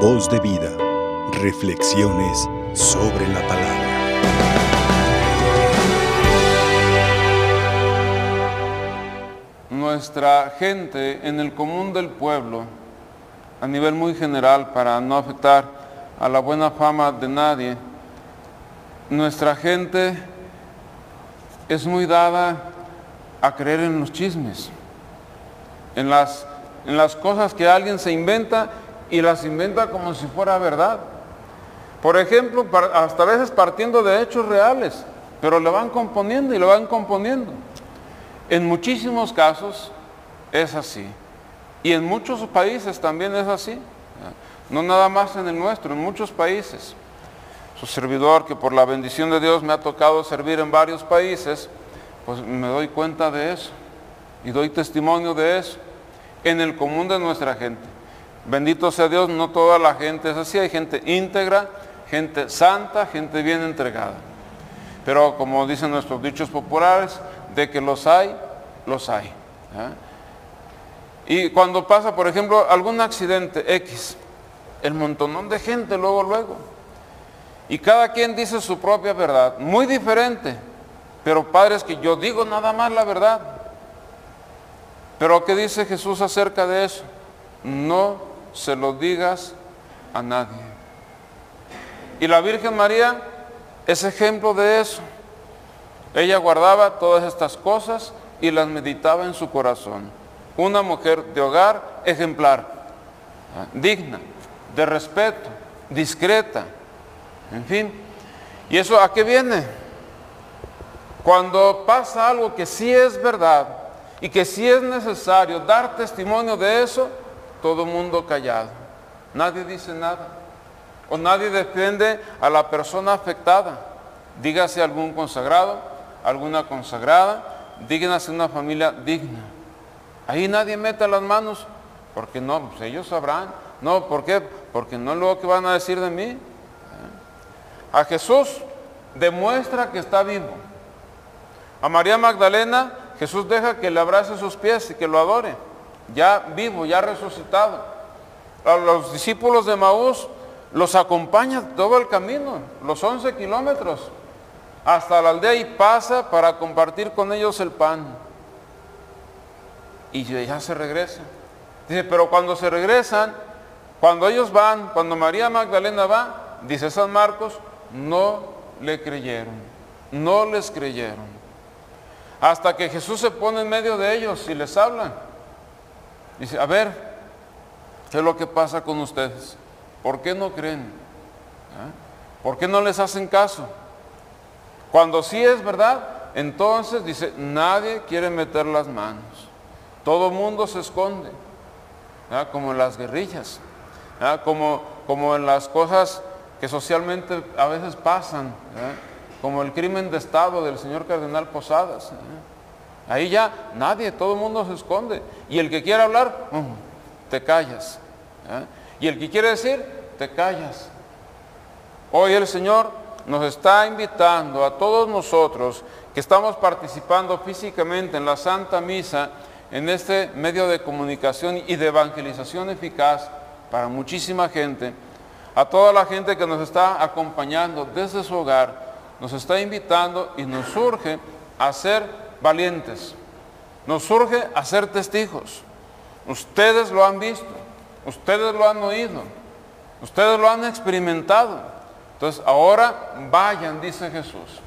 Voz de vida. Reflexiones sobre la palabra. Nuestra gente en el común del pueblo, a nivel muy general, para no afectar a la buena fama de nadie, nuestra gente es muy dada a creer en los chismes, en las, en las cosas que alguien se inventa y las inventa como si fuera verdad. Por ejemplo, hasta a veces partiendo de hechos reales, pero le van componiendo y le van componiendo. En muchísimos casos es así. Y en muchos países también es así. No nada más en el nuestro, en muchos países. Su servidor, que por la bendición de Dios me ha tocado servir en varios países, pues me doy cuenta de eso y doy testimonio de eso en el común de nuestra gente. Bendito sea Dios, no toda la gente es así, hay gente íntegra, gente santa, gente bien entregada. Pero como dicen nuestros dichos populares, de que los hay, los hay. Y cuando pasa, por ejemplo, algún accidente X, el montonón de gente luego, luego. Y cada quien dice su propia verdad, muy diferente. Pero padres que yo digo nada más la verdad. Pero ¿qué dice Jesús acerca de eso? No se lo digas a nadie. Y la Virgen María es ejemplo de eso. Ella guardaba todas estas cosas y las meditaba en su corazón. Una mujer de hogar ejemplar, digna, de respeto, discreta, en fin. ¿Y eso a qué viene? Cuando pasa algo que sí es verdad y que sí es necesario dar testimonio de eso, todo mundo callado. Nadie dice nada. O nadie defiende a la persona afectada. Dígase algún consagrado, alguna consagrada, díganse una familia digna. Ahí nadie mete las manos, porque no, pues ellos sabrán. No, ¿por qué? Porque no es lo que van a decir de mí. A Jesús demuestra que está vivo. A María Magdalena Jesús deja que le abrace sus pies y que lo adore, ya vivo, ya resucitado. A los discípulos de Maús los acompaña todo el camino, los 11 kilómetros, hasta la aldea y pasa para compartir con ellos el pan. Y ya se regresa. Dice, pero cuando se regresan, cuando ellos van, cuando María Magdalena va, dice San Marcos, no le creyeron, no les creyeron. Hasta que Jesús se pone en medio de ellos y les habla. Dice, a ver, ¿qué es lo que pasa con ustedes? ¿Por qué no creen? ¿Ah? ¿Por qué no les hacen caso? Cuando sí es verdad, entonces dice, nadie quiere meter las manos. Todo mundo se esconde, ¿ah? como en las guerrillas, ¿ah? como, como en las cosas que socialmente a veces pasan como el crimen de Estado del señor Cardenal Posadas. Ahí ya nadie, todo el mundo se esconde. Y el que quiere hablar, te callas. ¿eh? Y el que quiere decir, te callas. Hoy el Señor nos está invitando a todos nosotros que estamos participando físicamente en la Santa Misa, en este medio de comunicación y de evangelización eficaz para muchísima gente, a toda la gente que nos está acompañando desde su hogar, nos está invitando y nos surge a ser valientes. Nos surge a ser testigos. Ustedes lo han visto, ustedes lo han oído, ustedes lo han experimentado. Entonces ahora vayan, dice Jesús.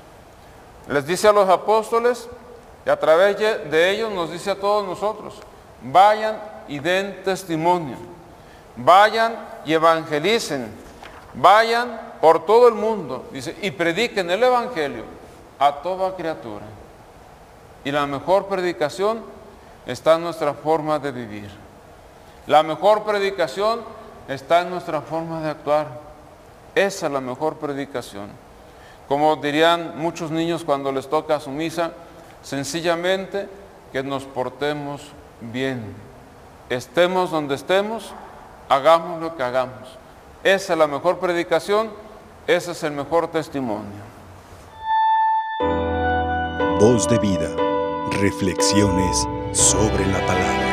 Les dice a los apóstoles y a través de ellos nos dice a todos nosotros, vayan y den testimonio, vayan y evangelicen, vayan por todo el mundo, dice, y prediquen el Evangelio a toda criatura. Y la mejor predicación está en nuestra forma de vivir. La mejor predicación está en nuestra forma de actuar. Esa es la mejor predicación. Como dirían muchos niños cuando les toca su misa, sencillamente que nos portemos bien. Estemos donde estemos, hagamos lo que hagamos. Esa es la mejor predicación ese es el mejor testimonio. Voz de vida. Reflexiones sobre la palabra.